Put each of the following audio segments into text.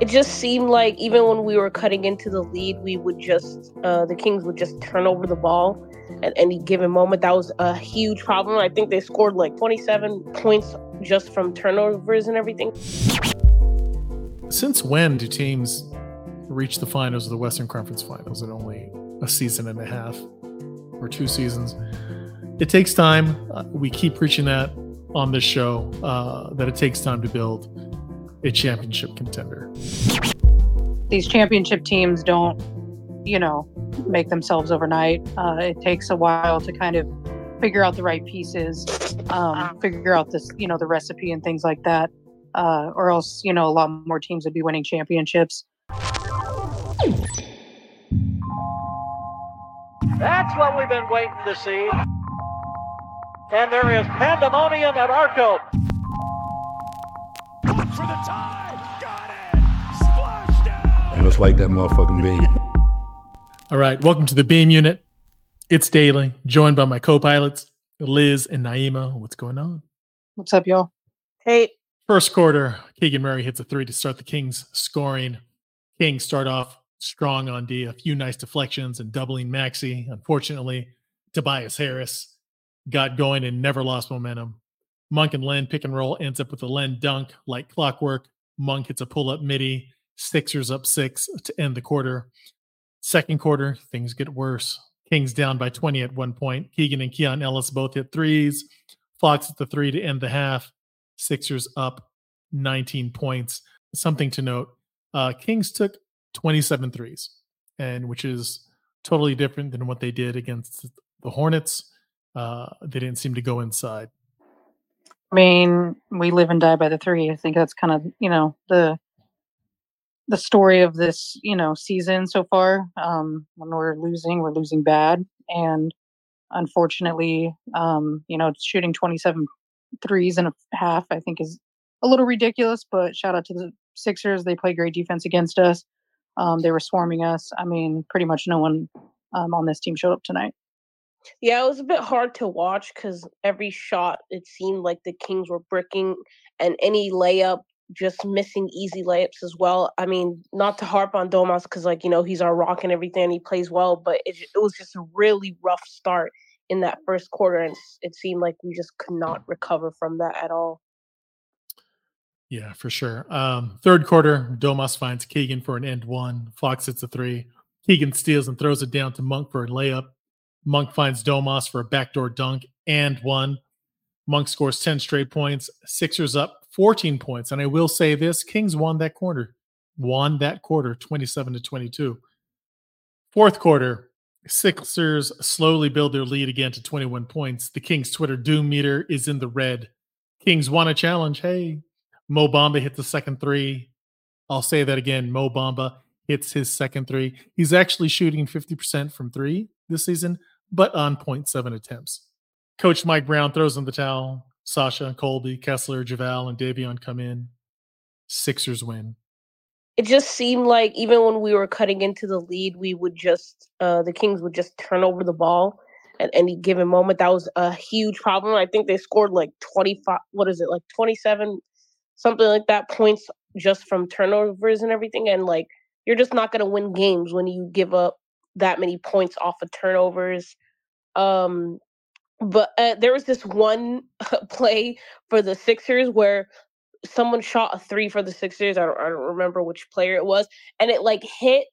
it just seemed like even when we were cutting into the lead, we would just uh, the Kings would just turn over the ball at any given moment. That was a huge problem. I think they scored like 27 points just from turnovers and everything. Since when do teams reach the finals of the Western Conference Finals in only a season and a half or two seasons? It takes time. Uh, we keep preaching that on this show uh, that it takes time to build a championship contender. These championship teams don't, you know, make themselves overnight. Uh, it takes a while to kind of figure out the right pieces, um, figure out this, you know, the recipe and things like that. Uh, or else, you know, a lot more teams would be winning championships. That's what we've been waiting to see. And there is pandemonium at Arco. For the tie. Got it. Splashdown. Let's light that motherfucking beam. All right, welcome to the Beam Unit. It's Daily, joined by my co-pilots Liz and Naema. What's going on? What's up, y'all? Hey, First quarter, Keegan Murray hits a three to start the Kings scoring. Kings start off strong on D, a few nice deflections and doubling Maxey. Unfortunately, Tobias Harris got going and never lost momentum. Monk and Len pick and roll ends up with a Len dunk like clockwork. Monk hits a pull up midi. Sixers up six to end the quarter. Second quarter, things get worse. Kings down by 20 at one point. Keegan and Keon Ellis both hit threes. Fox at the three to end the half. Sixers up 19 points. Something to note uh, Kings took 27 threes, and which is totally different than what they did against the Hornets. Uh, they didn't seem to go inside. I mean, we live and die by the three. I think that's kind of, you know, the the story of this, you know, season so far. Um, when we're losing, we're losing bad. And unfortunately, um, you know, shooting 27 threes and a half, I think is a little ridiculous, but shout out to the Sixers. They play great defense against us. Um, they were swarming us. I mean, pretty much no one um, on this team showed up tonight. Yeah, it was a bit hard to watch because every shot it seemed like the Kings were bricking, and any layup just missing easy layups as well. I mean, not to harp on Domas because like you know he's our rock and everything, and he plays well, but it it was just a really rough start in that first quarter, and it seemed like we just could not recover from that at all. Yeah, for sure. Um, third quarter, Domas finds Keegan for an and one. Fox hits a three. Keegan steals and throws it down to Monk for a layup. Monk finds Domas for a backdoor dunk and one. Monk scores 10 straight points. Sixers up 14 points. And I will say this Kings won that quarter. Won that quarter 27 to 22. Fourth quarter, Sixers slowly build their lead again to 21 points. The Kings Twitter doom meter is in the red. Kings won a challenge. Hey, Mo Bamba hit the second three. I'll say that again. Mo Bamba hits his second three. He's actually shooting 50% from three this season, but on 0.7 attempts. Coach Mike Brown throws in the towel. Sasha, Colby, Kessler, JaVale, and Davion come in. Sixers win. It just seemed like even when we were cutting into the lead, we would just uh, the Kings would just turn over the ball at any given moment. That was a huge problem. I think they scored like 25 what is it? Like 27 something like that points just from turnovers and everything and like you're just not going to win games when you give up that many points off of turnovers. Um but uh, there was this one play for the Sixers where someone shot a three for the Sixers. I don't, I don't remember which player it was, and it like hit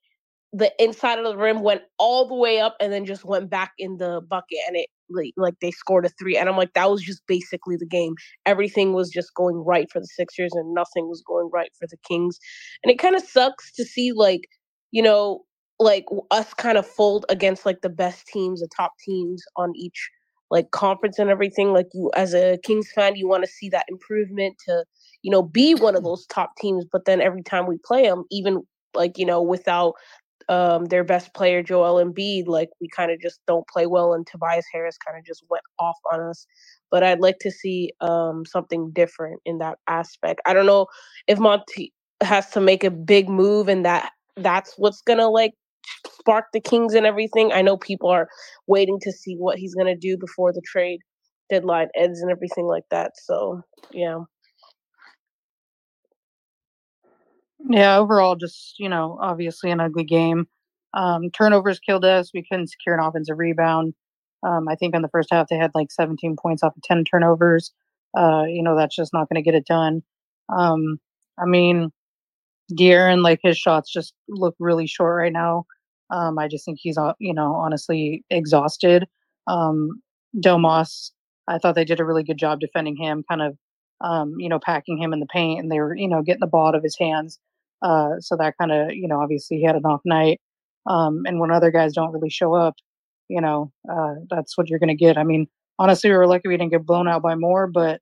the inside of the rim, went all the way up, and then just went back in the bucket, and it like like they scored a three. And I'm like, that was just basically the game. Everything was just going right for the Sixers, and nothing was going right for the Kings. And it kind of sucks to see like you know like us kind of fold against like the best teams, the top teams on each like conference and everything. Like you as a Kings fan, you want to see that improvement to you know be one of those top teams. But then every time we play them, even like you know without um their best player Joel Embiid, like we kind of just don't play well, and Tobias Harris kind of just went off on us. But I'd like to see um something different in that aspect. I don't know if Monty has to make a big move, and that that's what's gonna like spark the Kings and everything. I know people are waiting to see what he's gonna do before the trade deadline ends and everything like that. So yeah. Yeah, overall, just you know, obviously an ugly game. Um, turnovers killed us. We couldn't secure an offensive rebound. Um, I think in the first half they had like 17 points off of 10 turnovers. Uh, you know, that's just not going to get it done. Um, I mean, De'Aaron, like his shots just look really short right now. Um, I just think he's, you know, honestly exhausted. Um, Domas, I thought they did a really good job defending him, kind of, um, you know, packing him in the paint, and they were, you know, getting the ball out of his hands. Uh, so that kind of, you know, obviously he had an off night. Um, and when other guys don't really show up, you know, uh, that's what you're going to get. I mean, honestly, we were lucky we didn't get blown out by more, but,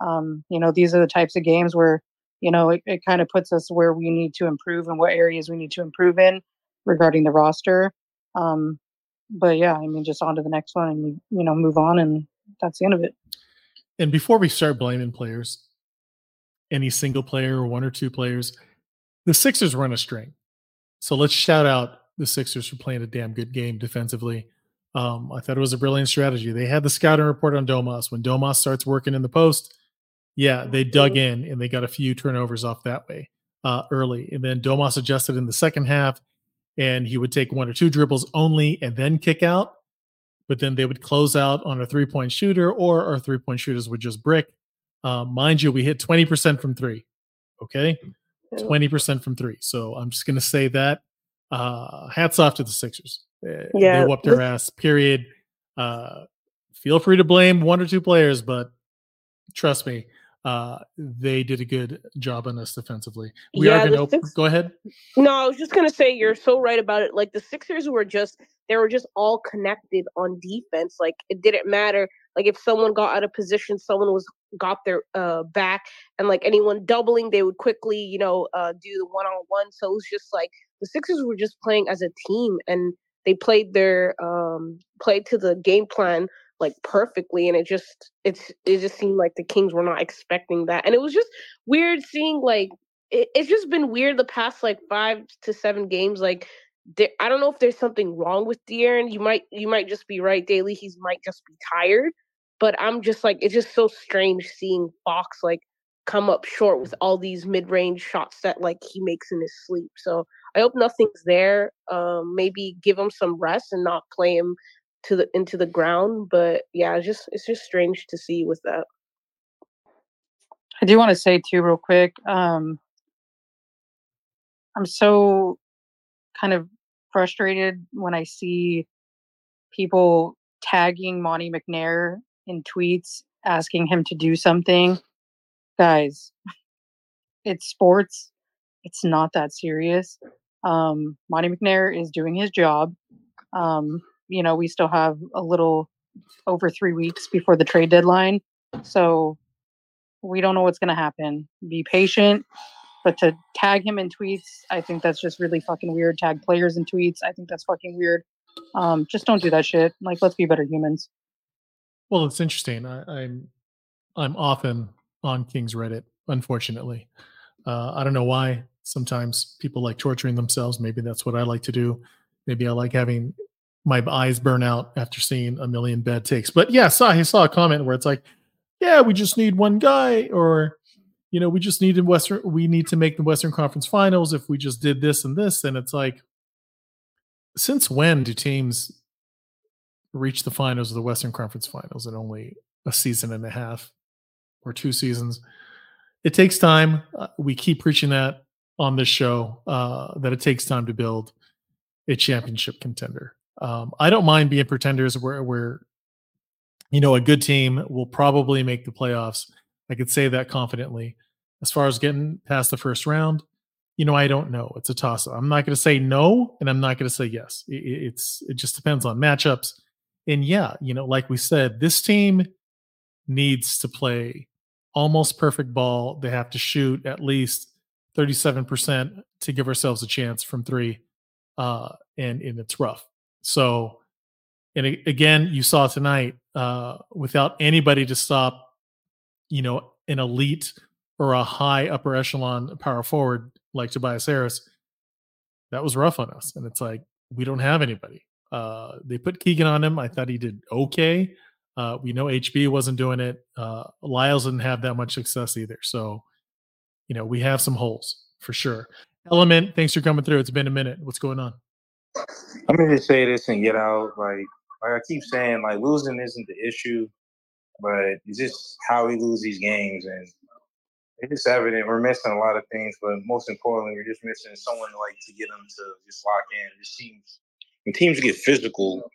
um, you know, these are the types of games where, you know, it, it kind of puts us where we need to improve and what areas we need to improve in regarding the roster. Um, but yeah, I mean, just on to the next one and, you, know, move on. And that's the end of it. And before we start blaming players, any single player or one or two players, the Sixers run a string. So let's shout out the Sixers for playing a damn good game defensively. Um, I thought it was a brilliant strategy. They had the scouting report on Domas. When Domas starts working in the post, yeah, they dug in and they got a few turnovers off that way uh, early. And then Domas adjusted in the second half and he would take one or two dribbles only and then kick out. But then they would close out on a three point shooter or our three point shooters would just brick. Uh, mind you, we hit 20% from three. Okay. 20% from three. So I'm just going to say that. Uh, hats off to the Sixers. Yeah, They whooped their ass, period. Uh, feel free to blame one or two players, but trust me, uh, they did a good job on us defensively. We Yeah, are going to Six- go ahead. No, I was just gonna say you're so right about it. Like the Sixers were just they were just all connected on defense. Like it didn't matter. Like if someone got out of position, someone was got their uh back, and like anyone doubling, they would quickly, you know, uh do the one on one. So it was just like the Sixers were just playing as a team, and they played their um played to the game plan like perfectly and it just it's it just seemed like the kings were not expecting that and it was just weird seeing like it, it's just been weird the past like five to seven games. Like, I don't know if there's something wrong with De'Aaron. You might you might just be right, Daily. He's might just be tired. But I'm just like it's just so strange seeing Fox like come up short with all these mid range shots that like he makes in his sleep. So I hope nothing's there. Um, maybe give him some rest and not play him to the into the ground. But yeah, it's just it's just strange to see with that. I do want to say too, real quick. Um, I'm so kind of frustrated when I see people tagging Monty McNair in tweets asking him to do something. Guys, it's sports. It's not that serious. Um, Monty McNair is doing his job. Um, you know, we still have a little over three weeks before the trade deadline. So we don't know what's going to happen. Be patient. But to tag him in tweets, I think that's just really fucking weird. Tag players in tweets, I think that's fucking weird. Um, just don't do that shit. Like, let's be better humans. Well, it's interesting. I, I'm I'm often on King's Reddit, unfortunately. Uh, I don't know why. Sometimes people like torturing themselves. Maybe that's what I like to do. Maybe I like having my eyes burn out after seeing a million bad takes. But yeah, saw I saw a comment where it's like, "Yeah, we just need one guy," or you know, we just need Western. We need to make the Western Conference Finals if we just did this and this. And it's like, since when do teams reach the finals of the Western Conference Finals in only a season and a half or two seasons? It takes time. Uh, we keep preaching that on this show uh, that it takes time to build a championship contender. Um, I don't mind being pretenders where, where you know a good team will probably make the playoffs. I could say that confidently. As far as getting past the first round, you know, I don't know. It's a toss up. I'm not going to say no, and I'm not going to say yes. It, it's it just depends on matchups. And yeah, you know, like we said, this team needs to play almost perfect ball. They have to shoot at least 37% to give ourselves a chance from three. Uh, and, and it's rough. So, and again, you saw tonight, uh, without anybody to stop, you know, an elite or a high upper echelon power forward like Tobias Harris, that was rough on us. And it's like, we don't have anybody. Uh, they put Keegan on him. I thought he did okay. Uh, we know HB wasn't doing it. Uh, Lyles didn't have that much success either. So, you know, we have some holes. for sure. Element, thanks for coming through. It's been a minute. What's going on? I'm gonna just say this and get out. Like, like I keep saying, like losing isn't the issue, but it's just how we lose these games, and it's just evident we're missing a lot of things. But most importantly, we're just missing someone like to get them to just lock in. It seems when teams get physical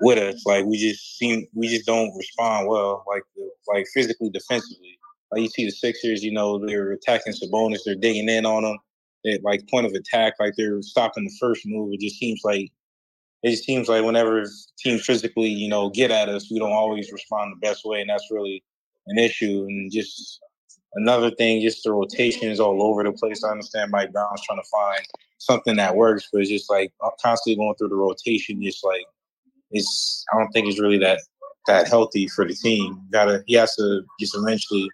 with us, like we just seem we just don't respond well, like like physically defensively. Like you see the Sixers, you know, they're attacking Sabonis, they're digging in on them at like point of attack, like they're stopping the first move. It just seems like it just seems like whenever teams physically, you know, get at us, we don't always respond the best way, and that's really an issue. And just another thing, just the rotations all over the place. I understand Mike Brown's trying to find something that works, but it's just like uh, constantly going through the rotation. Just like it's, I don't think it's really that that healthy for the team. Got to he has to just eventually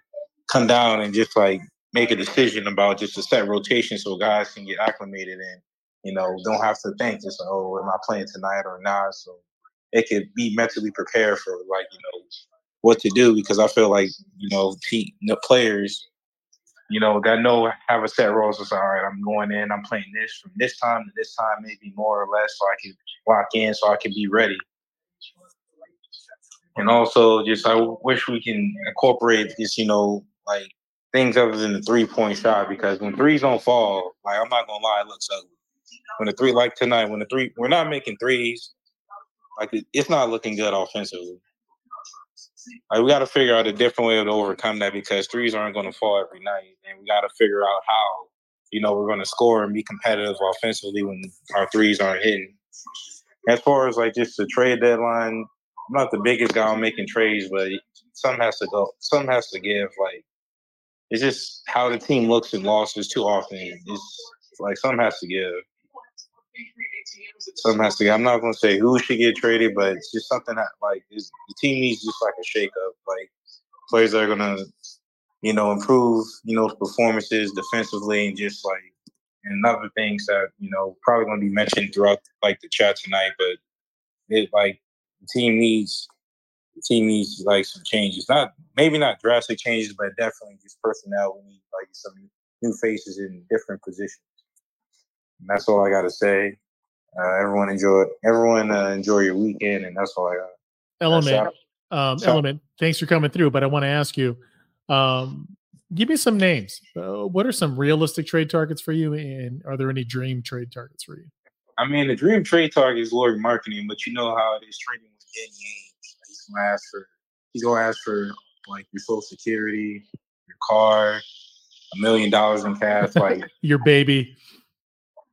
come down and just like make a decision about just a set rotation so guys can get acclimated and you know don't have to think just oh am I playing tonight or not? So they could be mentally prepared for like you know what to do because I feel like you know the players you know that know have a set role so all right I'm going in I'm playing this from this time to this time maybe more or less so I can lock in so I can be ready. And also just I wish we can incorporate this you know like things other than the three point shot because when threes don't fall, like I'm not gonna lie, it looks ugly. When the three, like tonight, when the three, we're not making threes, like it, it's not looking good offensively. Like we got to figure out a different way to overcome that because threes aren't going to fall every night, and we got to figure out how you know we're going to score and be competitive offensively when our threes aren't hitting. As far as like just the trade deadline, I'm not the biggest guy on making trades, but some has to go, some has to give. Like it's just how the team looks in losses too often. It's like something has to give. Something has to give. I'm not gonna say who should get traded, but it's just something that like the team needs just like a shake up. Like players that are gonna, you know, improve, you know, performances defensively and just like and other things that, you know, probably gonna be mentioned throughout like the chat tonight, but it like the team needs the team needs like some changes. Not maybe not drastic changes, but definitely just personnel. We need like some new faces in different positions. And that's all I got to say. Uh, everyone enjoy. Everyone uh, enjoy your weekend, and that's all I got. Element, um, element. Thanks for coming through. But I want to ask you, um, give me some names. Uh, what are some realistic trade targets for you, and are there any dream trade targets for you? I mean, the dream trade target is Lauri Markkanen, but you know how it is trading with Danny gonna ask for he's gonna ask for like your social security, your car, a million dollars in cash, like your baby.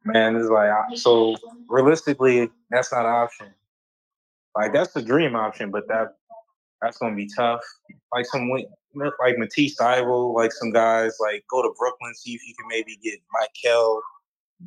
Man, it's like so realistically, that's not an option. Like that's the dream option, but that that's gonna be tough. Like some like Matisse Thybulle, like some guys like go to Brooklyn, see if you can maybe get Mikal.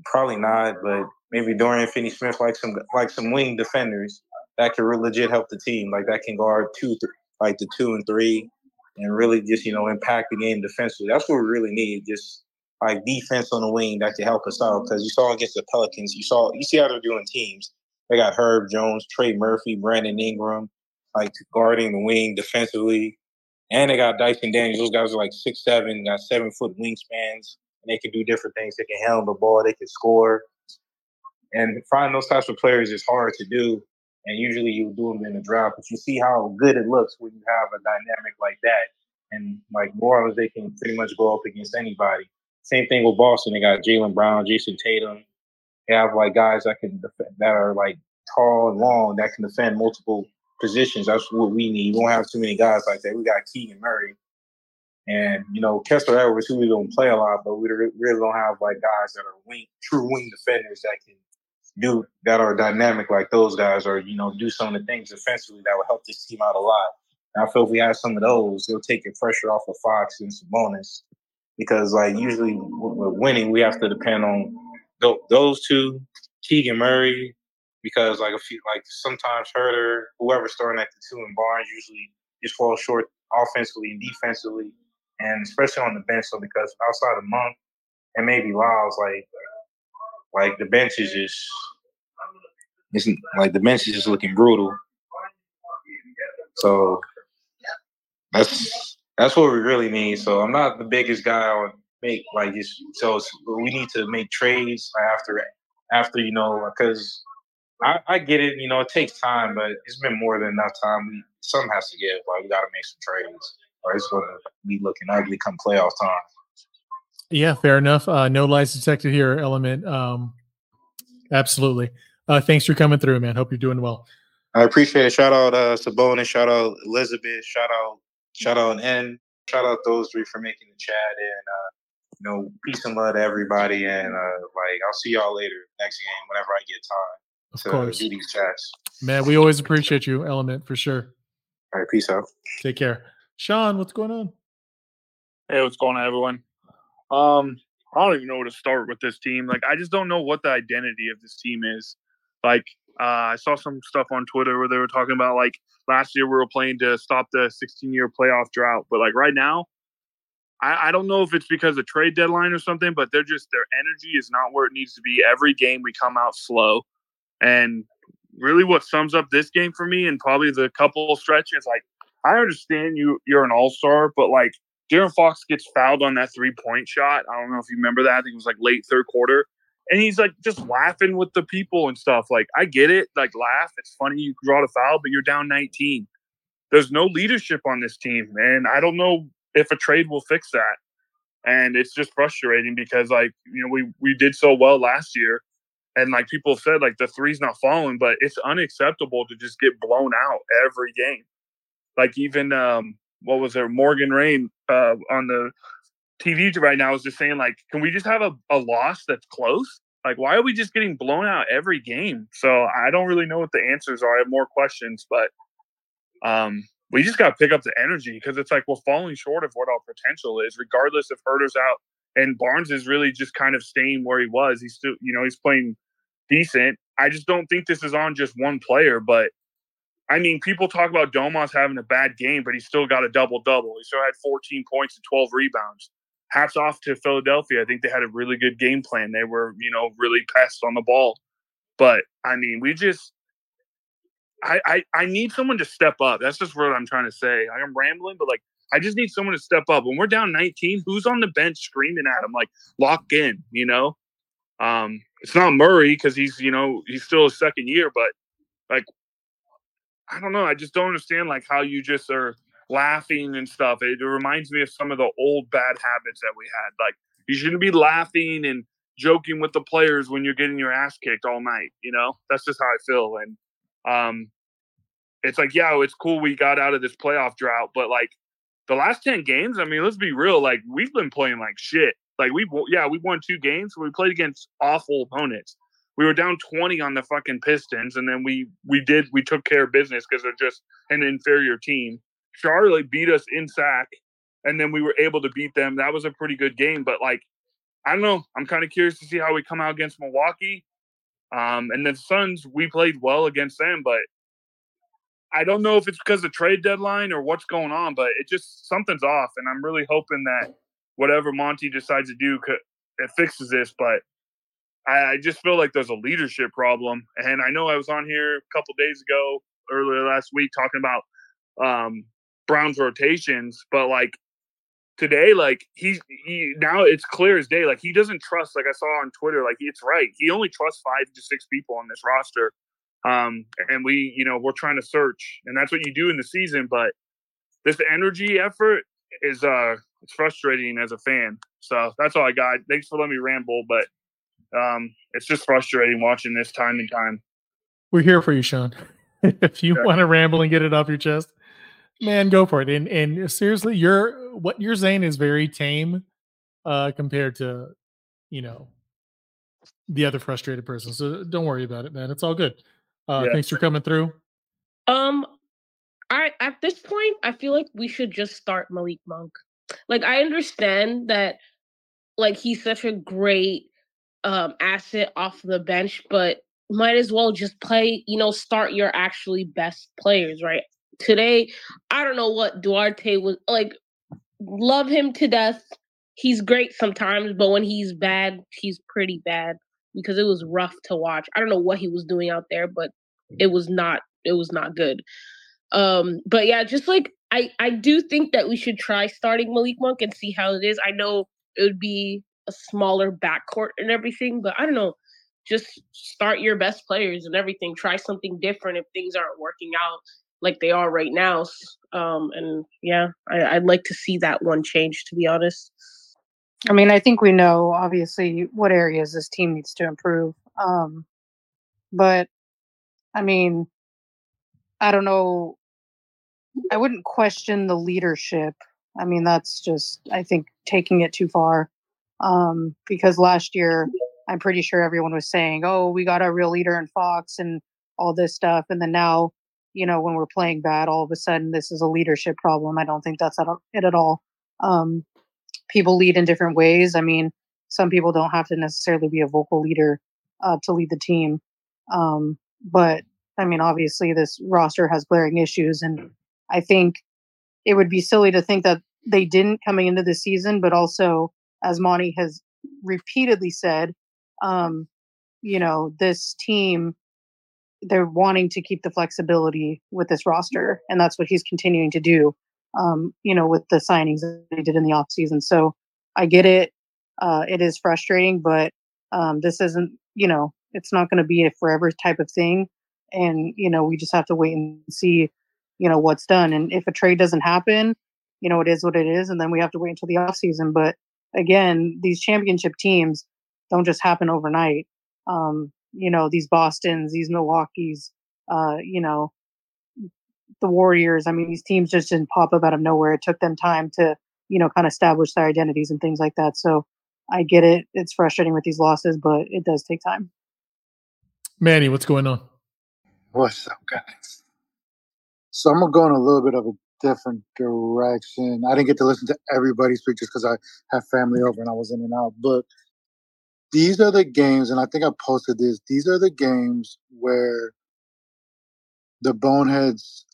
Probably not, but maybe Dorian Finney Smith, like some like some wing defenders that can legit help the team. Like that can guard two, th- like the two and three, and really just you know impact the game defensively. That's what we really need. Just like defense on the wing that can help us out. Because you saw against the Pelicans, you saw you see how they're doing teams. They got Herb Jones, Trey Murphy, Brandon Ingram, like guarding the wing defensively. And they got Dyson Daniels. Those guys are like six seven, got seven foot wingspans, and they can do different things. They can handle the ball, they can score. And finding those types of players is hard to do and usually you do them in the draft. But you see how good it looks when you have a dynamic like that. And like New Orleans, they can pretty much go up against anybody. Same thing with Boston. They got Jaylen Brown, Jayson Tatum. They have like guys that can defend, that are like tall and long that can defend multiple positions. That's what we need. We don't have too many guys like that. We got Keegan Murray. And you know Kessler Edwards, who we don't play a lot, but we really don't have like guys that are wing, true wing defenders that can do that are dynamic like those guys, or you know, do some of the things defensively that will help this team out a lot. And I feel if we have some of those, it'll take the pressure off of Fox and Sabonis, because like usually with winning, we have to depend on those two, Keegan Murray, because like a few, like sometimes Huerter, whoever's starting at the two, and Barnes usually just fall short offensively and defensively, and especially on the bench. So because outside of Monk and maybe Lyles, like like the bench is just it's like the bench is just looking brutal. So that's that's what we really need. So I'm not the biggest guy on make like just so we need to make trades after after you know because I, I get it. You know, it takes time, but it's been more than enough time. Something has to give. Like we got to make some trades, or it's to be looking ugly come playoff time. Yeah, fair enough. Uh, no lies detected here, Element. Um, absolutely. Uh, thanks for coming through, man. Hope you're doing well. I appreciate it. Shout out uh, Sabonis. Shout out Elizabeth. Shout out shout out N. Shout out those three for making the chat and uh, you know peace and love to everybody. And uh, like I'll see y'all later next game whenever I get time Of to course, do these chats. man. We always appreciate you, Element, for sure. All right, peace out. Take care, Sean. What's going on? Hey, what's going on, everyone? Um, I don't even know where to start with this team. Like, I just don't know what the identity of this team is. Like, uh, I saw some stuff on Twitter where they were talking about like last year we were playing to stop the 16 year playoff drought, but like right now, I, I don't know if it's because of trade deadline or something, but they're just their energy is not where it needs to be. Every game we come out slow, and really what sums up this game for me and probably the couple stretches like I understand you you're an all star, but like De'Aaron Fox gets fouled on that three point shot. I don't know if you remember that. I think it was like late third quarter. And he's like just laughing with the people and stuff. Like, I get it. Like, laugh. It's funny you draw the foul, but you're down 19. There's no leadership on this team. And I don't know if a trade will fix that. And it's just frustrating because, like, you know, we, we did so well last year. And like people said, like the three's not falling, but it's unacceptable to just get blown out every game. Like even um, what was there, Morgan Ragan uh, on the TV right now is just saying like, can we just have a, a loss that's close? Like, why are we just getting blown out every game? So I don't really know what the answers are. I have more questions, but um, we just got to pick up the energy because it's like we're falling short of what our potential is, regardless if Huerter's out and Barnes is really just kind of staying where he was. He's still, you know, he's playing decent. I just don't think this is on just one player, but I mean, people talk about Domas having a bad game, but he still got a double double. He still had 14 points and 12 rebounds. Hats off to Philadelphia. I think they had a really good game plan. They were, you know, really pests on the ball. But I mean, we just I, I I need someone to step up. That's just what I'm trying to say. I'm rambling, but like I just need someone to step up. When we're down 19, who's on the bench screaming at him like lock in, you know? Um, it's not Murray because he's, you know, he's still a second year, but like I don't know. I just don't understand like how you just are laughing and stuff. It, it reminds me of some of the old bad habits that we had. Like you shouldn't be laughing and joking with the players when you're getting your ass kicked all night. You know, that's just how I feel. And um, it's like, yeah, it's cool we got out of this playoff drought, but like the last ten games, I mean, let's be real. Like we've been playing like shit. Like we, yeah, we won two games. We played against awful opponents we were down 20 on the fucking Pistons, and then we we did we took care of business because they're just an inferior team. Charlotte beat us in Sac, and then we were able to beat them. That was a pretty good game, but like I don't know. I'm kind of curious to see how we come out against Milwaukee. Um, and the Suns, we played well against them, but I don't know if it's because of trade deadline or what's going on, but it just something's off, and I'm really hoping that whatever Monty decides to do, could, it fixes this. But I, I just feel like there's a leadership problem. And I know I was on here a couple days ago, earlier last week, talking about um, Brown's rotations, but like today, like he's he now it's clear as day. Like he doesn't trust. Like I saw on Twitter, like it's right. He only trusts five to six people on this roster. Um, and we, you know, we're trying to search, and that's what you do in the season. But this energy effort is uh, it's frustrating as a fan. So that's all I got. Thanks for letting me ramble, but um, it's just frustrating watching this time and time. We're here for you, Sean. if you Yeah. want to ramble and get it off your chest, man, go for it. And and seriously, you're what you're saying is very tame uh compared to you know the other frustrated person. So don't worry about it, man. It's all good. Uh Yeah. thanks for coming through. Um, I at this point, I feel like we should just start Malik Monk. Like, I understand that, like, he's such a great um asset off the bench, but might as well just play. You know, start your actually best players, right? Today, I don't know what Duarte was like. Love him to death. He's great sometimes, but when he's bad, he's pretty bad because it was rough to watch. I don't know what he was doing out there, but it was not it was not good. Um, but yeah, just like I I do think that we should try starting Malik Monk and see how it is. I know it would be a smaller backcourt and everything. But I don't know. Just start your best players and everything. Try something different if things aren't working out like they are right now. Um, and yeah, I, I'd like to see that one change. To be honest. I mean, I think we know obviously what areas this team needs to improve. Um, but I mean, I don't know. I wouldn't question the leadership. I mean, that's just, I think, taking it too far. Um, because last year, I'm pretty sure everyone was saying, oh, we got a real leader in Fox and all this stuff. And then now, you know, when we're playing bad, all of a sudden this is a leadership problem. I don't think that's it at all. Um, people lead in different ways. I mean, some people don't have to necessarily be a vocal leader uh, to lead the team. Um, but I mean, obviously, this roster has glaring issues, and I think it would be silly to think that they didn't coming into the season. But also, as Monty has repeatedly said, um, you know, this team they're wanting to keep the flexibility with this roster, and that's what he's continuing to do. Um, you know, with the signings that he did in the off season. So I get it. Uh, it is frustrating, but um, this isn't, you know, it's not going to be a forever type of thing. And, you know, we just have to wait and see, you know, what's done. And if a trade doesn't happen, you know, it is what it is. And then we have to wait until the off season. But again, these championship teams don't just happen overnight. Um, you know, these Bostons, these Milwaukee's, uh, you know, the Warriors. I mean, these teams just didn't pop up out of nowhere. It took them time to, you know, kind of establish their identities and things like that. So I get it. It's frustrating with these losses, but it does take time. Manny, what's going on? What's up, guys? So I'm gonna go in a little bit of a different direction. I didn't get to listen to everybody speak just because I have family over and I was in and out. But these are the games, and I think I posted this. These are the games where the boneheads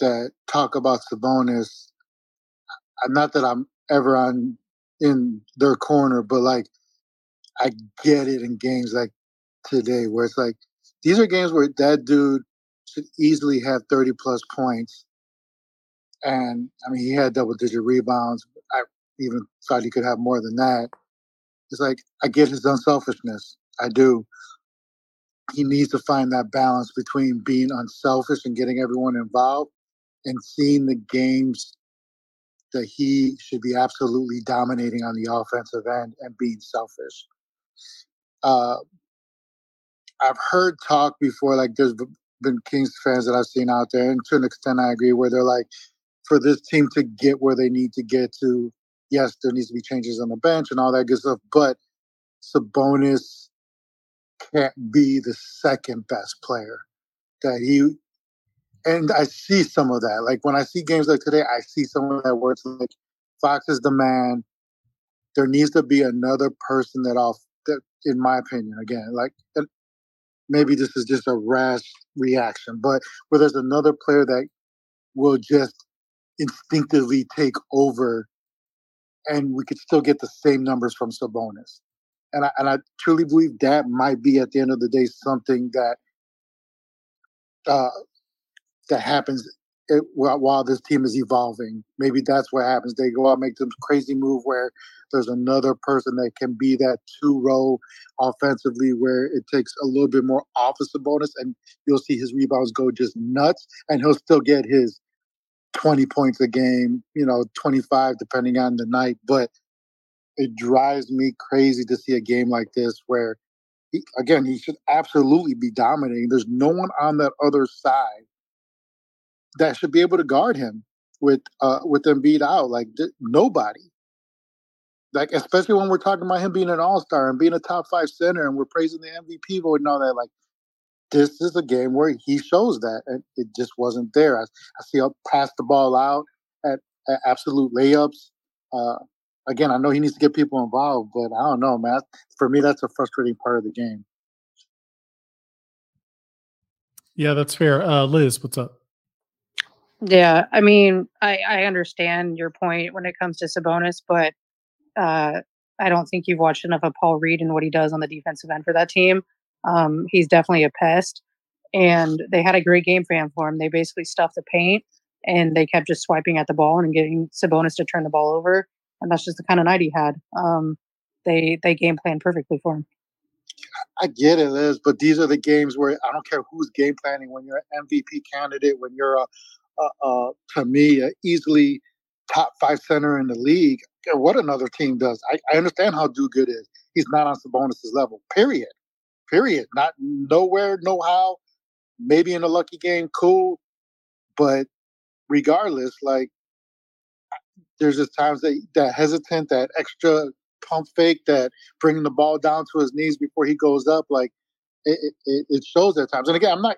that talk about Sabonis. Uh, not that I'm ever on in their corner, but like I get it in games like today where it's like these are games where that dude should easily have 30 plus points. And I mean, he had double digit rebounds. I even thought he could have more than that. It's like, I get his unselfishness. I do. He needs to find that balance between being unselfish and getting everyone involved and seeing the games that he should be absolutely dominating on the offensive end and being selfish. Uh, I've heard talk before, like there's been Kings fans that I've seen out there, and to an extent I agree, where they're like, for this team to get where they need to get to, yes, there needs to be changes on the bench and all that good stuff, but Sabonis can't be the second best player that he and I see some of that. Like when I see games like today, I see some of that where it's like Fox is the man. There needs to be another person that off that in my opinion, again, like maybe this is just a rash reaction, but where there's another player that will just instinctively take over and we could still get the same numbers from Sabonis. And I, and I truly believe that might be at the end of the day something that uh, that happens it, while, while this team is evolving. Maybe that's what happens. They go out make some crazy move where there's another person that can be that two row offensively where it takes a little bit more off Sabonis and you'll see his rebounds go just nuts and he'll still get his 20 points a game, you know, 25 depending on the night. But it drives me crazy to see a game like this where, he, again, he should absolutely be dominating. There's no one on that other side that should be able to guard him with uh with Embiid out. Like th- nobody. Like especially when we're talking about him being an all star and being a top five center, and we're praising the MVP vote and all that. Like this is a game where he shows that, and it just wasn't there. I, I see him pass the ball out at, at absolute layups. Uh, again, I know he needs to get people involved, but I don't know, man. For me, that's a frustrating part of the game. Yeah, that's fair. Uh, Liz, what's up? Yeah, I mean, I, I understand your point when it comes to Sabonis, but uh, I don't think you've watched enough of Paul Reed and what he does on the defensive end for that team. Um, he's definitely a pest, and they had a great game plan for him. They basically stuffed the paint, and they kept just swiping at the ball and getting Sabonis to turn the ball over. and that's just the kind of night he had. Um, they they game plan perfectly for him. I get it, Liz, but these are the games where I don't care who's game planning. When you're an MVP candidate, when you're a, a, a to me, a easily top five center in the league, what another team does. I, I understand how do good is. He's not on Sabonis' level. Period. Period. Not nowhere, no how. Maybe in a lucky game, cool. But regardless, like there's just times that that hesitant, that extra pump fake, that bringing the ball down to his knees before he goes up, like it, it, it shows at times. And again, I'm not.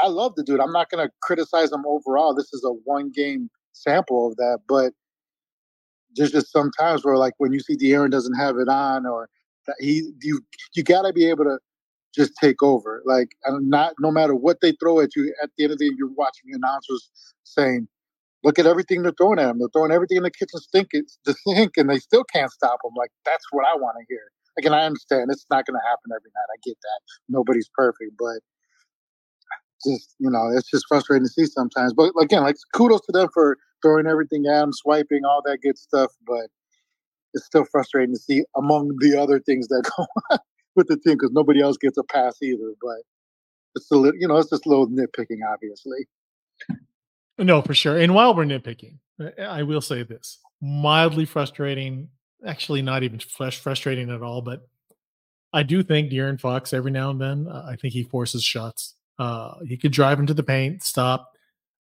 I love the dude. I'm not going to criticize him overall. This is a one game sample of that, but there's just some times where, like, when you see De'Aaron doesn't have it on, or he you you got to be able to just take over. Like, and not no matter what they throw at you. At the end of the day, you're watching the announcers saying, look at everything they're throwing at them. They're throwing everything in the kitchen sink, the sink, and they still can't stop them." Like that's what I want to hear. Again, I understand it's not going to happen every night. I get that. Nobody's perfect, but just you know, it's just frustrating to see sometimes. But again, like kudos to them for throwing everything at him, swiping, all that good stuff. But it's still frustrating to see among the other things that go on the team because nobody else gets a pass either. But it's a little, you know, it's just a little nitpicking, obviously. No, for sure. And while we're nitpicking, I will say this mildly frustrating, actually, not even frustrating at all, but I do think De'Aaron Fox every now and then, uh, I think he forces shots. Uh, he could drive into the paint, stop.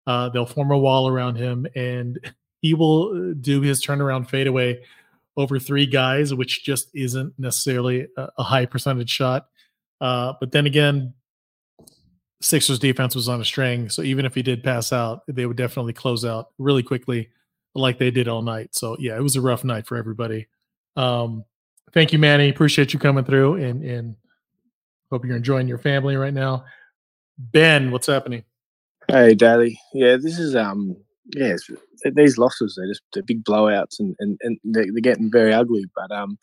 Uh, they'll form a wall around him, and he will uh, do his turnaround fadeaway over three guys, which just isn't necessarily a, a high percentage shot. Uh, but then again, Sixers defense was on a string. So even if he did pass out, they would definitely close out really quickly, like they did all night. So yeah, it was a rough night for everybody. Um, thank you, Manny. Appreciate you coming through and and hope you're enjoying your family right now. Ben, what's happening? Hey, Daddy. Yeah, this is um yeah, these losses they're just they're big blowouts and and, and they're, they're getting very ugly. But um,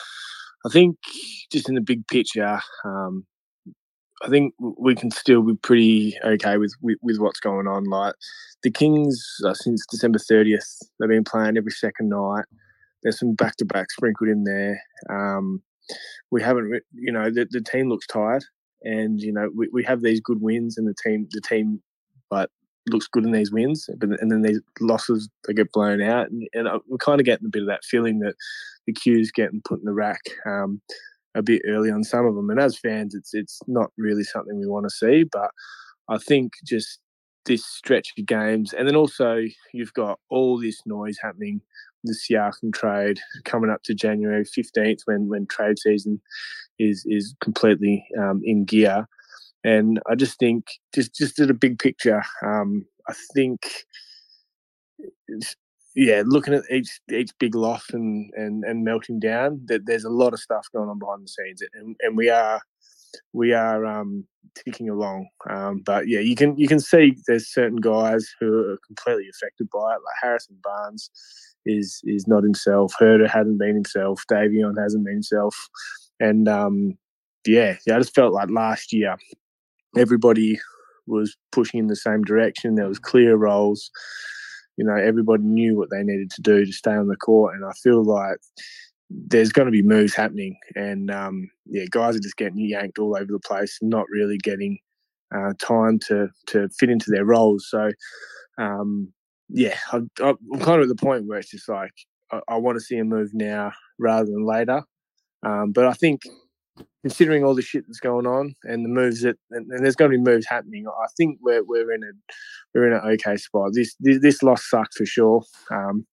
I think just in the big picture, um, I think we can still be pretty okay with, with, with what's going on. Like the Kings, uh, since December 30th, they've been playing every second night. There's some back to back sprinkled in there. Um, we haven't, you know, the, the team looks tired, and you know we, we have these good wins, and the team the team, but looks good in these wins, but and then these losses they get blown out, and, and we're kind of getting a bit of that feeling that the cue's getting put in the rack. Um, a bit early on some of them. And as fans, it's it's not really something we want to see. But I think just this stretch of games, and then also you've got all this noise happening. The Siakam trade coming up to January fifteenth, when when trade season is is completely um, in gear. And I just think, just just at a big picture, um, I think yeah, looking at each each big loss and, and, and melting down, that there's a lot of stuff going on behind the scenes, and, and we are we are um, ticking along. Um, but yeah, you can you can see there's certain guys who are completely affected by it. Like Harrison Barnes is is not himself. Huerter hasn't been himself. Davion hasn't been himself. And um, yeah, yeah, I just felt like last year everybody was pushing in the same direction. There was clear roles you know, everybody knew what they needed to do to stay on the court. And I feel like there's going to be moves happening. And um, yeah, guys are just getting yanked all over the place, not really getting uh, time to, to fit into their roles. So, um, yeah, I, I'm kind of at the point where it's just like, I, I want to see a move now rather than later. Um, but I think considering all the shit that's going on and the moves that and, and, there's going to be moves happening, I think we're we're in a we're in an okay spot. This this, this loss sucked for sure. Um,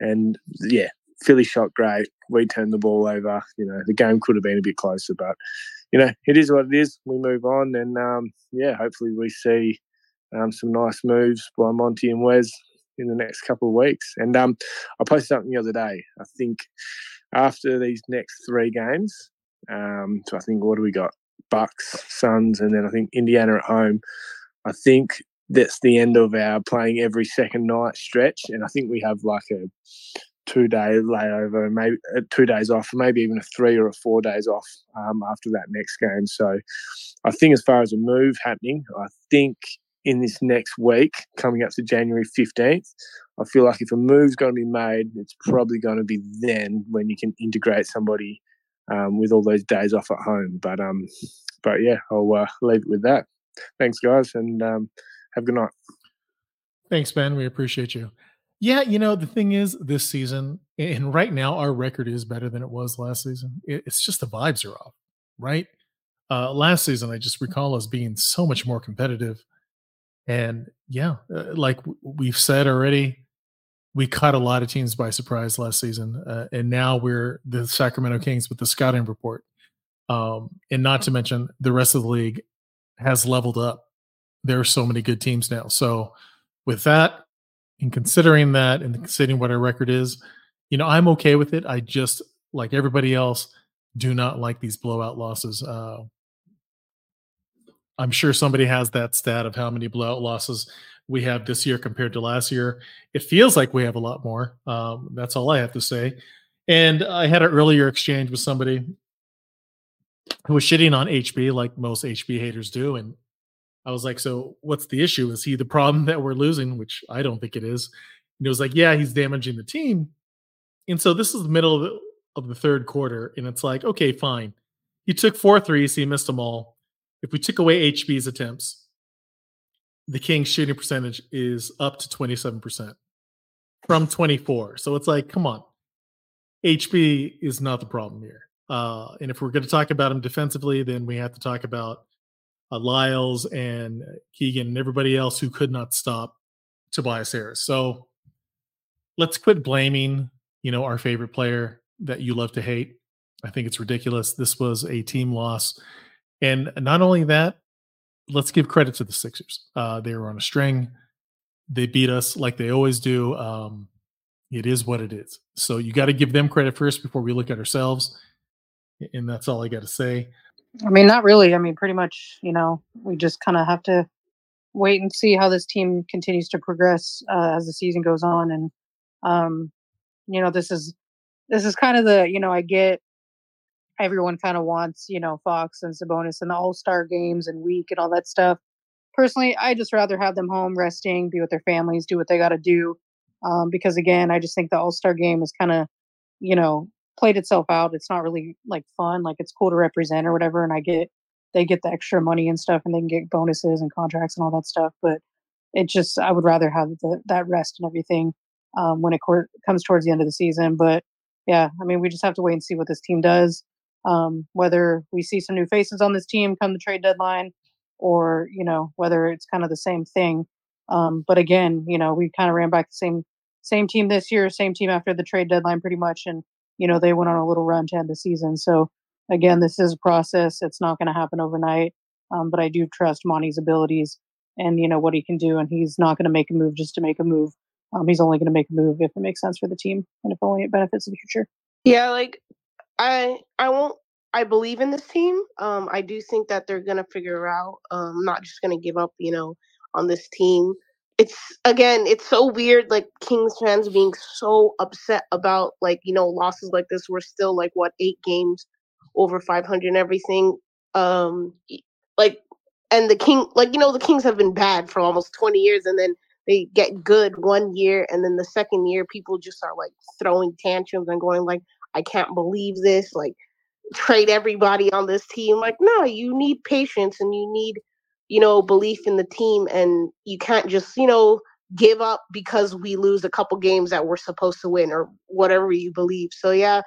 and yeah, Philly shot great. We turned the ball over. You know, the game could have been a bit closer, but you know, it is what it is. We move on, and um, yeah, hopefully we see um, some nice moves by Monty and Wes in the next couple of weeks. And um, I posted something the other day. I think after these next three games, um, so I think what do we got? Bucks, Suns, and then I think Indiana at home. I think that's the end of our playing every second night stretch, and I think we have like a two day layover, maybe uh, two days off, maybe even a three or a four days off um, after that next game. So I think as far as a move happening, I think in this next week, coming up to January 15th, I feel like if a move's going to be made, it's probably going to be then when you can integrate somebody um, with all those days off at home. But um, but yeah, I'll uh, leave it with that. Thanks, guys, and um, have a good night. Thanks, Ben. We appreciate you. Yeah, you know, the thing is, this season, and right now, our record is better than it was last season. It's just the vibes are off, right? Uh, last season, I just recall us being so much more competitive. And yeah, uh, like we've said already, we caught a lot of teams by surprise last season. Uh, and now we're the Sacramento Kings with the scouting report. Um, and not to mention, the rest of the league has leveled up. There are so many good teams now. So, with that, and considering that and considering what our record is, you know, I'm okay with it. I just, like everybody else, do not like these blowout losses. Uh, I'm sure somebody has that stat of how many blowout losses we have this year compared to last year. It feels like we have a lot more. Um, that's all I have to say. And I had an earlier exchange with somebody who was shitting on HB like most HB haters do. And I was like, so what's the issue? Is he the problem that we're losing? Which I don't think it is. And it was like, yeah, he's damaging the team. And so this is the middle of the, of the third quarter. And it's like, okay, fine. He took four threes, he missed them all. If we took away HB's attempts, the Kings shooting percentage is up to 27% from 24. So it's like, come on. HB is not the problem here. Uh, and if we're going to talk about him defensively, then we have to talk about uh, Lyles and Keegan and everybody else who could not stop Tobias Harris. So let's quit blaming, you know, our favorite player that you love to hate. I think it's ridiculous. This was a team loss. And not only that, let's give credit to the Sixers. Uh, they were on a string. They beat us like they always do. Um, it is what it is. So you got to give them credit first before we look at ourselves. And that's all I got to say. I mean, not really. I mean, pretty much, you know, we just kind of have to wait and see how this team continues to progress uh, as the season goes on. And, um, you know, this is this is kind of the, you know, I get everyone kind of wants, you know, Fox and Sabonis and the All Star games and week and all that stuff. Personally, I just rather have them home resting, be with their families, do what they got to do. Um, because again, I just think the All Star game is kind of, you know, played itself out. It's not really like fun. Like it's cool to represent or whatever. And I get they get the extra money and stuff, and they can get bonuses and contracts and all that stuff. But it just I would rather have the, that rest and everything um, when it cor- comes towards the end of the season. But yeah, I mean, we just have to wait and see what this team does. Um, whether we see some new faces on this team come the trade deadline, or you know whether it's kind of the same thing. Um, but again, you know, we kind of ran back the same same team this year, same team after the trade deadline, pretty much, and you know, they went on a little run to end the season. So again, this is a process. It's not going to happen overnight. Um, but I do trust Monty's abilities and you know what he can do, and he's not going to make a move just to make a move. Um, he's only going to make a move if it makes sense for the team and if only it benefits the future. Yeah, like I I won't I believe in this team. Um, I do think that they're gonna figure out. Um, I'm not just gonna give up, you know, on this team it's again, it's so weird, like Kings fans being so upset about like you know losses like this. We're still like what eight games over 500 and everything. Um, like and the King, like you know, the Kings have been bad for almost 20 years, and then they get good one year, and then the second year, people just are like throwing tantrums and going like, "I can't believe this!" Like trade everybody on this team. Like, no, you need patience and you need you know, belief in the team and you can't just, you know, give up because we lose a couple games that we're supposed to win or whatever you believe. So yeah,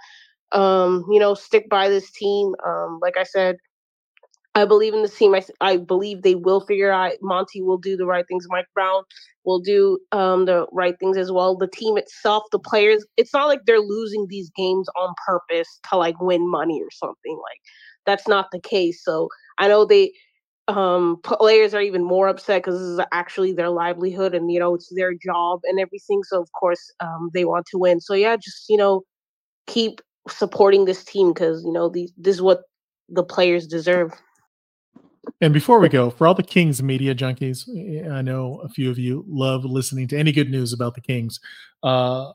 um, you know, stick by this team. Um, like I said, I believe in this team. I, I believe they will figure out. Monty will do the right things. Mike Brown will do um, the right things as well. The team itself, the players. It's not like they're losing these games on purpose to like win money or something. Like that's not the case. So I know they um players are even more upset because this is actually their livelihood and you know it's their job and everything so of course um they want to win so yeah just you know keep supporting this team because you know these this is what the players deserve and before we go for all the kings media junkies i know a few of you love listening to any good news about the kings uh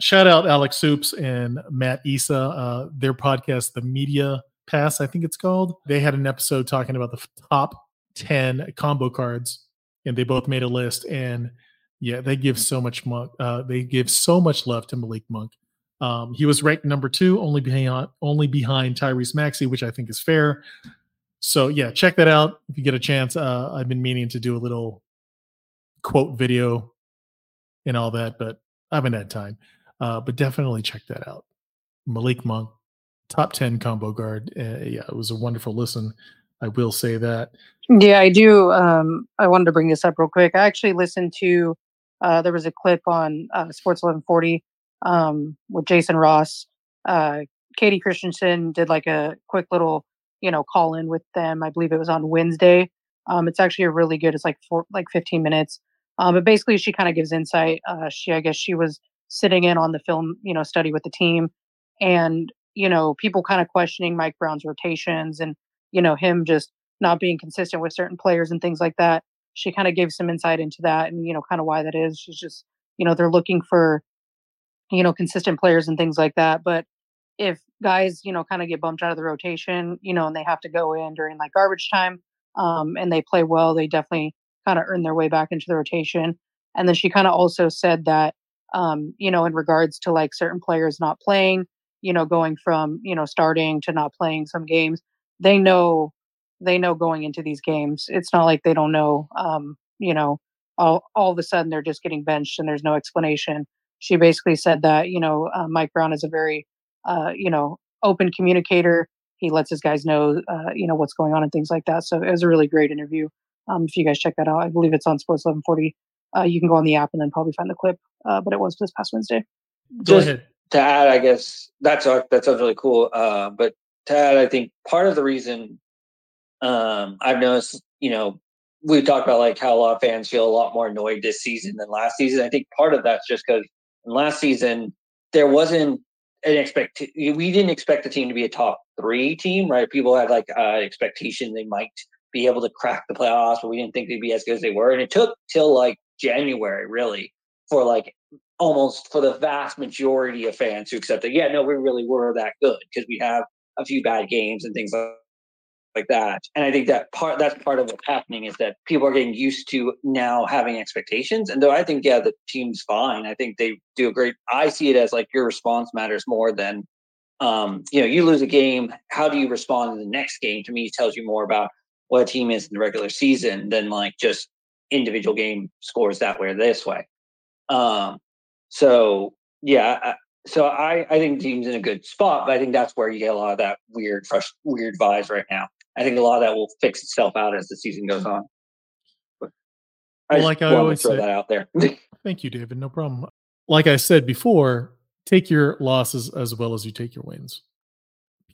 shout out alex soups and matt isa uh their podcast the media Pass, I think it's called. They had an episode talking about the top 10 combo guards, and they both made a list. And Yeah, they give so much monk. Uh, they give so much love to Malik Monk. Um, he was ranked number two, only behind only behind Tyrese Maxey, which I think is fair. So yeah, check that out if you get a chance. Uh, I've been meaning to do a little quote video and all that, but I haven't had time. Uh, but definitely check that out. Malik Monk, top ten combo guard. Uh, yeah, it was a wonderful listen. I will say that. Yeah, I do. Um, I wanted to bring this up real quick. I actually listened to. Uh, there was a clip on uh, Sports 1140 um, with Jason Ross. Uh, Kayte Christensen did like a quick little, you know, call in with them. I believe it was on Wednesday. Um, it's actually a really good. It's like four, like 15 minutes. Um, but basically, she kind of gives insight. Uh, she, I guess, she was sitting in on the film, you know, study with the team, and you know, people kind of questioning Mike Brown's rotations and you know him just not being consistent with certain players and things like that. She kind of gave some insight into that and you know kind of why that is. She's just you know they're looking for you know consistent players and things like that, but if guys you know kind of get bumped out of the rotation, you know, and they have to go in during like garbage time, um, and they play well, they definitely kind of earn their way back into the rotation. And then she kind of also said that, um, you know, in regards to like certain players not playing, you know, going from you know starting to not playing some games, they know they know going into these games. It's not like they don't know. Um, you know, all all of a sudden they're just getting benched and there's no explanation. She basically said that you know uh, Mike Brown is a very uh, you know open communicator. He lets his guys know uh, you know what's going on and things like that. So it was a really great interview. Um, if you guys check that out, I believe it's on Sports 1140. Uh, you can go on the app and then probably find the clip. Uh, but it was this past Wednesday. Go Just ahead. to add, I guess that's that sounds really cool. Uh, but to add, I think part of the reason um, I've noticed, you know, we talked about like how a lot of fans feel a lot more annoyed this season than last season. I think part of that's just because last season there wasn't an expect. We didn't expect the team to be a top three team, right? People had like uh, expectation they might be able to crack the playoffs, but we didn't think they'd be as good as they were. And it took till like January, really, for like almost for the vast majority of fans who accepted, yeah, no, we really were that good because we have a few bad games and things like like that. And I think that part that's part of what's happening is that people are getting used to now having expectations. And though I think yeah, the team's fine. I think they do a great. I see it as like your response matters more than um, you know you lose a game. How do you respond in the next game? To me, tells you more about what a team is in the regular season than like just individual game scores that way or this way. Um, so yeah, so I, I think team's in a good spot, but I think that's where you get a lot of that weird, fresh, weird vibes right now. I think a lot of that will fix itself out as the season goes on. But I Well, like I always throw say- that out there. Thank you, David. No problem. Like I said before, take your losses as well as you take your wins.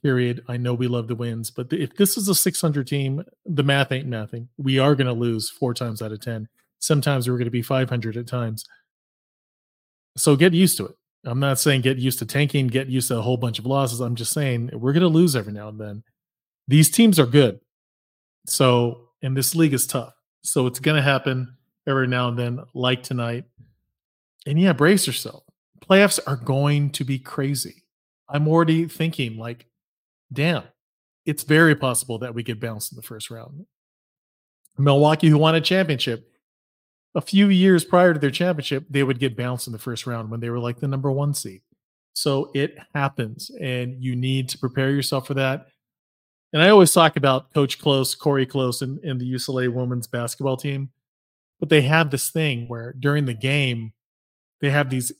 Period. I know we love the wins, but if this is a 600 team, the math ain't mathing. We are going to lose four times out of 10. Sometimes we're going to be 500 at times. So get used to it. I'm not saying get used to tanking, get used to a whole bunch of losses. I'm just saying we're going to lose every now and then. These teams are good. So, and this league is tough. So it's going to happen every now and then, like tonight. And yeah, brace yourself. Playoffs are going to be crazy. I'm already thinking, like, damn, it's very possible that we get bounced in the first round. Milwaukee, who won a championship, a few years prior to their championship, they would get bounced in the first round when they were like the number one seed. So it happens, and you need to prepare yourself for that. And I always talk about Coach Close, Cori Close, and, and the UCLA women's basketball team, but they have this thing where during the game, they have these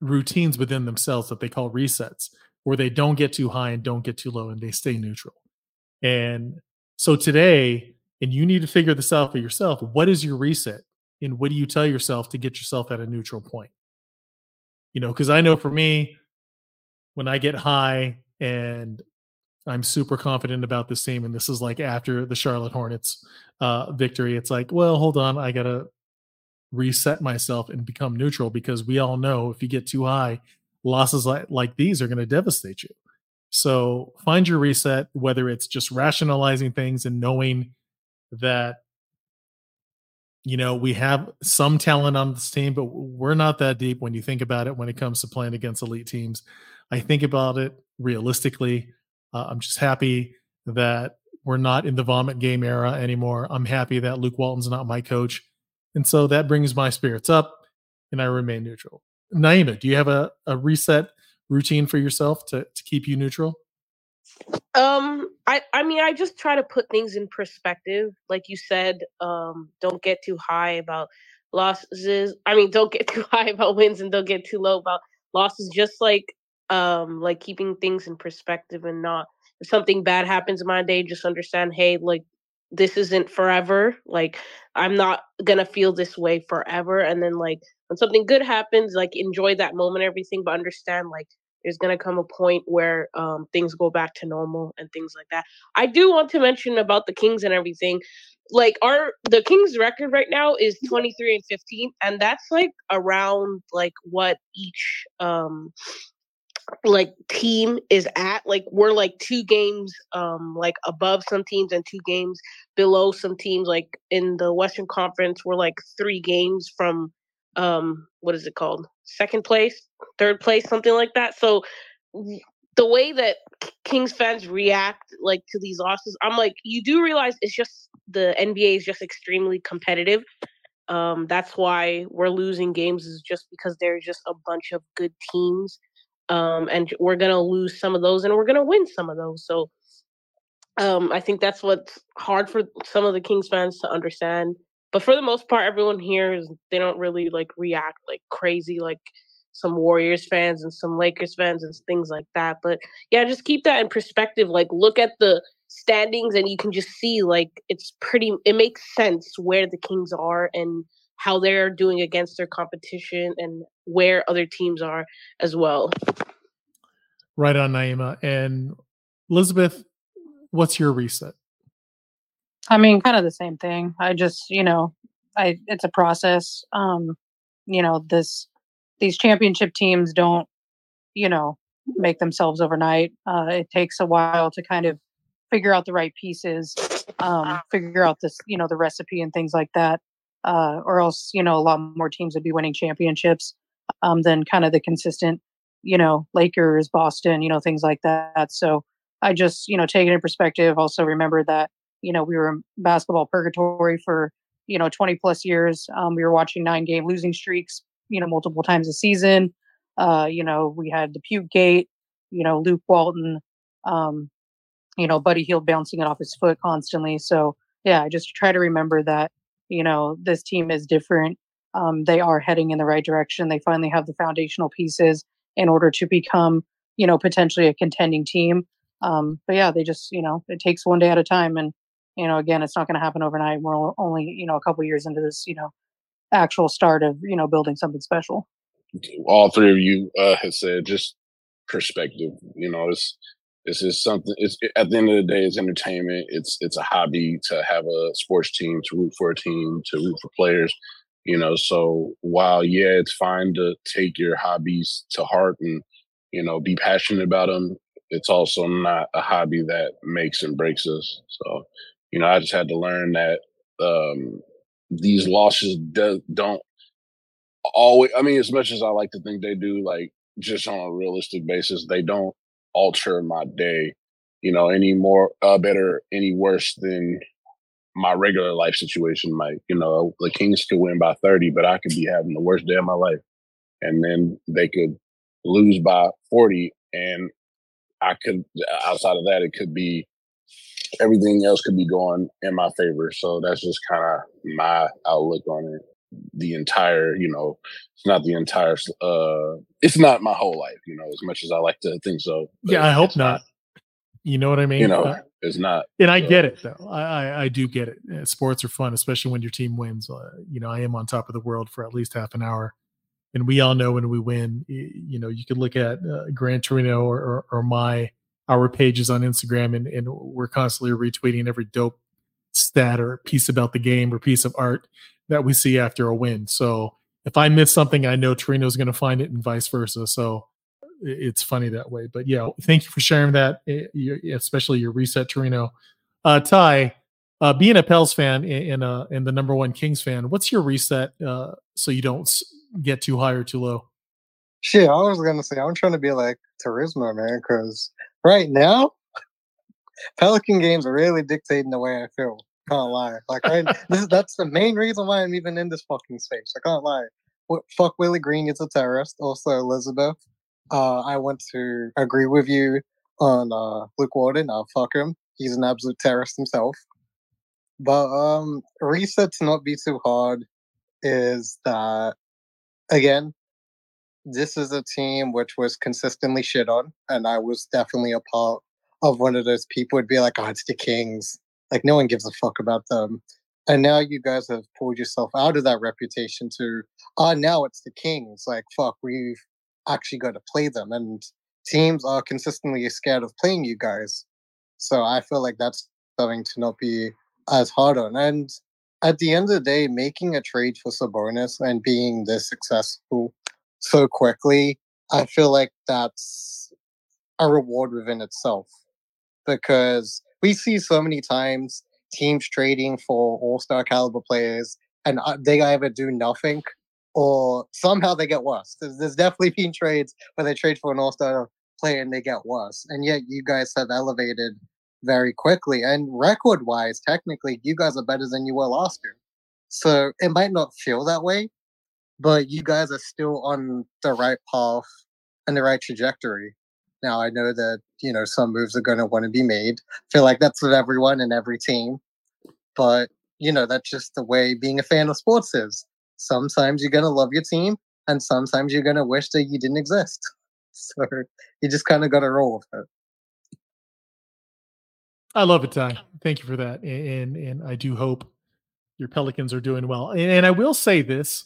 routines within themselves that they call resets, where they don't get too high and don't get too low, and they stay neutral. And so today, and you need to figure this out for yourself. What is your reset? And what do you tell yourself to get yourself at a neutral point? You know, because I know for me, when I get high and I'm super confident about this team, and this is like after the Charlotte Hornets uh, victory, it's like, well, hold on, I gotta reset myself and become neutral because we all know if you get too high, losses like, like these are going to devastate you. So find your reset, whether it's just rationalizing things and knowing that you know we have some talent on this team but we're not that deep when you think about it when it comes to playing against elite teams i think about it realistically uh, i'm just happy that we're not in the vomit game era anymore i'm happy that luke walton's not my coach And so that brings my spirits up and I remain neutral. Naema, do you have a, a reset routine for yourself to, to keep you neutral? Um, I I mean, I just try to put things in perspective. Like you said, um, don't get too high about losses. I mean, don't get too high about wins and don't get too low about losses. Just like um, like keeping things in perspective and not if something bad happens in my day, just understand, hey, like this isn't forever. Like I'm not gonna feel this way forever. And then like when something good happens, like enjoy that moment, everything, but understand like there's gonna come a point where um, things go back to normal and things like that. I do want to mention about the Kings and everything. Like our the Kings record right now is 23 and 15, and that's like around like what each um like team is at like we're like two games um like above some teams and two games below some teams like in the western conference we're like three games from um what is it called? Second place? Third place? Something like that. So the way that kings fans react like to these losses i'm like you do realize it's just the nba is just extremely competitive. Um that's why we're losing games is just because there's just a bunch of good teams um, and we're gonna lose some of those, and we're gonna win some of those. So um, I think that's what's hard for some of the Kings fans to understand. But for the most part, everyone here is they don't really like react like crazy like some Warriors fans and some Lakers fans and things like that. But yeah, just keep that in perspective. Like look at the standings and you can just see like it's pretty it makes sense where the Kings are and how they're doing against their competition and where other teams are as well. Right on, Naema. And Elizabeth, what's your reset? I mean, kind of the same thing. I just, you know, I it's a process. Um, you know, this these championship teams don't, you know, make themselves overnight. Uh, it takes a while to kind of figure out the right pieces, um, figure out this, you know, the recipe and things like that uh, or else you know a lot more teams would be winning championships um, than kind of the consistent you know Lakers, Boston, you know things like that. So I just you know take it in perspective. Also remember that you know we were in basketball purgatory for you know 20 plus years. Um, we were watching nine game losing streaks you know multiple times a season. Uh, you know we had the puke gate. You know Luke Walton. Um, you know Buddy Hield bouncing it off his foot constantly. So yeah, I just try to remember that you know, this team is different. Um, they are heading in the right direction. They finally have the foundational pieces in order to become, you know, potentially a contending team. Um, but yeah, they just, you know, it takes one day at a time. And, you know, again, it's not going to happen overnight. We're only, you know, a couple years into this, you know, actual start of, you know, building something special. All three of you uh, have said just perspective. You know, it's this is something. It's at the end of the day, it's entertainment. It's it's a hobby to have a sports team, to root for a team, to root for players. You know, so while yeah, it's fine to take your hobbies to heart and you know be passionate about them, it's also not a hobby that makes and breaks us. So, you know, I just had to learn that um, these losses do, don't always. I mean, as much as I like to think they do, like just on a realistic basis, they don't alter my day, you know, any more uh, better, any worse than my regular life situation might. You know, the Kings could win by 30, but I could be having the worst day of my life. And then they could lose by 40 and I could outside of that it could be everything else could be going in my favor. So that's just kind of my outlook on it the entire, you know, it's not the entire, uh, it's not my whole life, you know, as much as I like to think so. Yeah, I hope not. You know what I mean? You know, uh, it's not. And I so. get it though. I, I, I do get it. Uh, sports are fun, especially when your team wins. Uh, you know, I am on top of the world for at least half an hour, and we all know when we win. You know, you could look at uh, Gran Torino or, or, or my our pages on Instagram, and, and we're constantly retweeting every dope stat or piece about the game or piece of art that we see after a win. So if I miss something, I know Torino's going to find it and vice versa. So it's funny that way. But yeah, thank you for sharing that, especially your reset Torino. Uh, Ty, uh, being a Pels fan and uh, and the number one Kings fan, what's your reset uh, so you don't get too high or too low? Shit, I was gonna say I'm trying to be like Turismo, man, because right now Pelican games are really dictating the way I feel. Can't lie. Like I, this that's the main reason why I'm even in this fucking space. I can't lie. What, fuck Willie Green is a terrorist. Also Elizabeth. Uh, I want to agree with you on uh, Luke Walton. I'll fuck him. He's an absolute terrorist himself. But um, reset to not be too hard is that again, this is a team which was consistently shit on, and I was definitely a part of one of those people would be like, "Oh, it's the Kings." Like no one gives a fuck about them. And now you guys have pulled yourself out of that reputation to, ah, now it's the Kings. Like fuck, we've actually got to play them, and teams are consistently scared of playing you guys. So I feel like that's something to not be as hard on. And at the end of the day, making a trade for Sabonis and being this successful so quickly, I feel like that's a reward within itself. Because we see so many times teams trading for all star caliber players and uh, they either do nothing or somehow they get worse. There's, there's definitely been trades where they trade for an all star player and they get worse. And yet you guys have elevated very quickly. And record wise, technically, you guys are better than you were last year. So it might not feel that way, but you guys are still on the right path and the right trajectory. Now I know that you know some moves are going to want to be made. I feel like that's with everyone and every team, but you know that's just the way being a fan of sports is. Sometimes you're going to love your team, and sometimes you're going to wish that you didn't exist. So you just kind of got to roll with it. I love it, Ty. Thank you for that, and and I do hope your Pelicans are doing well. And, and I will say this: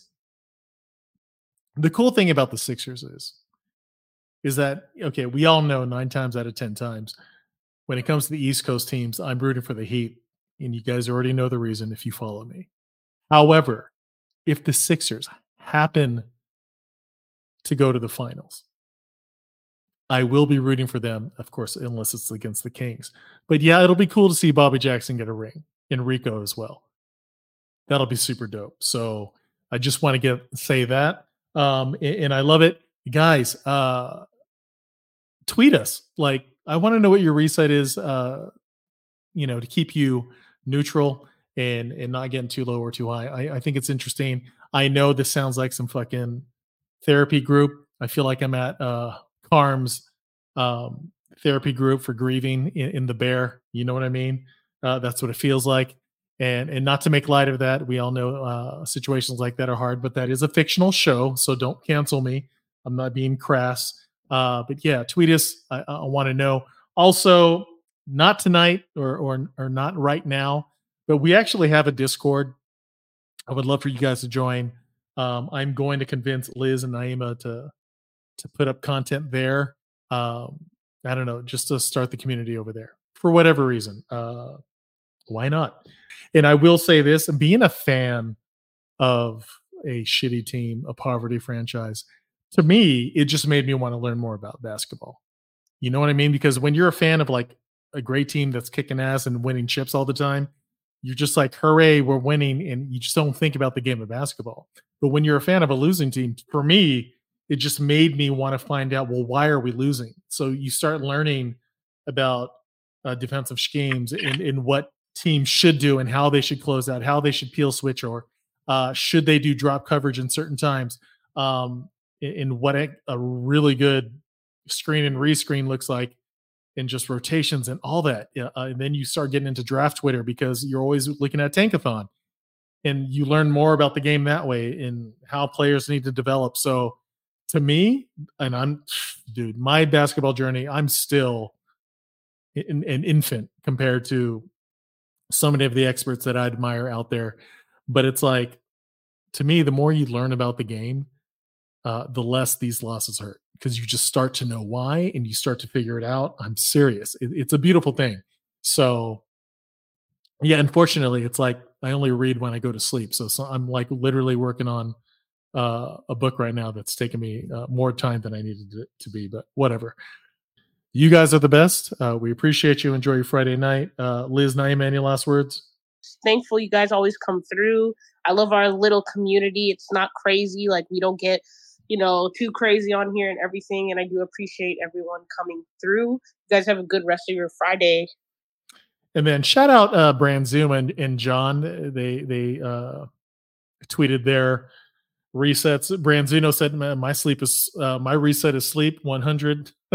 the cool thing about the Sixers is, is that okay? We all know nine times out of ten times when it comes to the East Coast teams, I'm rooting for the Heat, and you guys already know the reason if you follow me. However, if the Sixers happen to go to the finals, I will be rooting for them, of course, unless it's against the Kings. But yeah, it'll be cool to see Bobby Jackson get a ring and Rico as well. That'll be super dope. So I just want to get say that. Um, and, and I love it. Guys, uh tweet us. Like, I want to know what your reset is, uh, you know, to keep you neutral and and not getting too low or too high. I, I think it's interesting. I know this sounds like some fucking therapy group. I feel like I'm at uh Carm's um, therapy group for grieving in, in, the bear. You know what I mean? Uh, that's what it feels like. And and not to make light of that, we all know uh, situations like that are hard, but that is a fictional show, so don't cancel me. I'm not being crass. Uh, but yeah, tweet us. I, I want to know. Also, not tonight or or or not right now, but we actually have a Discord. I would love for you guys to join. Um, I'm going to convince Liz and Naema to to put up content there. Um, I don't know, just to start the community over there for whatever reason. Uh, why not? And I will say this: being a fan of a shitty team, a poverty franchise, to me, it just made me want to learn more about basketball. You know what I mean? Because when you're a fan of like a great team that's kicking ass and winning chips all the time, you're just like, hooray, we're winning. And you just don't think about the game of basketball. But when you're a fan of a losing team, for me, it just made me want to find out well why are we losing so you start learning about uh, defensive schemes and, and what teams should do and how they should close out how they should peel switch or uh, should they do drop coverage in certain times um, in, what a, a, really good screen and rescreen looks like and just rotations and all that uh, and then you start getting into draft twitter because you're always looking at tankathon. And you learn more about the game that way and how players need to develop. So to me, and I'm, dude, my basketball journey, I'm still an, an infant compared to so many of the experts that I admire out there. But it's like, to me, the more you learn about the game, uh, the less these losses hurt because you just start to know why and you start to figure it out. I'm serious. It, it's a beautiful thing. So, yeah, unfortunately, it's like I only read when I go to sleep. So, so I'm like literally working on uh, a book right now that's taken me uh, more time than I needed it to be, but whatever. You guys are the best. Uh, we appreciate you. Enjoy your Friday night. Uh, Liz, Naema, any last words? Thankful you guys always come through. I love our little community. It's not crazy. Like we don't get, you know, too crazy on here and everything. And I do appreciate everyone coming through. You guys have a good rest of your Friday. And then shout out uh, Brand Zoom and, and John. They they uh, tweeted their resets. Branzino said, "My sleep is uh, my reset is sleep 100."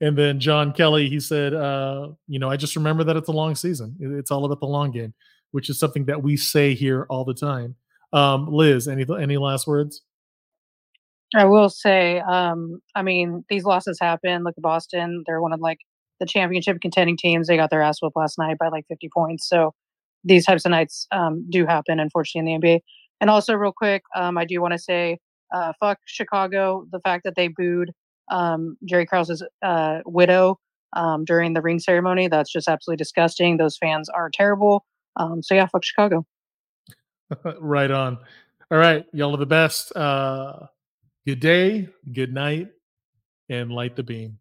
and then John Kelly he said, uh, "You know, I just remember that it's a long season. It's all about the long game, which is something that we say here all the time." Um, Liz, any any last words? I will say, um, I mean, these losses happen. Look at Boston; they're one of like the championship contending teams. They got their ass whooped last night by like 50 points. So these types of nights um, do happen, unfortunately, in the NBA. And also, real quick, um, I do want to say, uh, fuck Chicago. The fact that they booed um, Jerry Krause's uh, widow um, during the ring ceremony—that's just absolutely disgusting. Those fans are terrible. Um, so yeah, fuck Chicago. right on. All right, y'all are the best. Uh, good day, good night, and light the beam.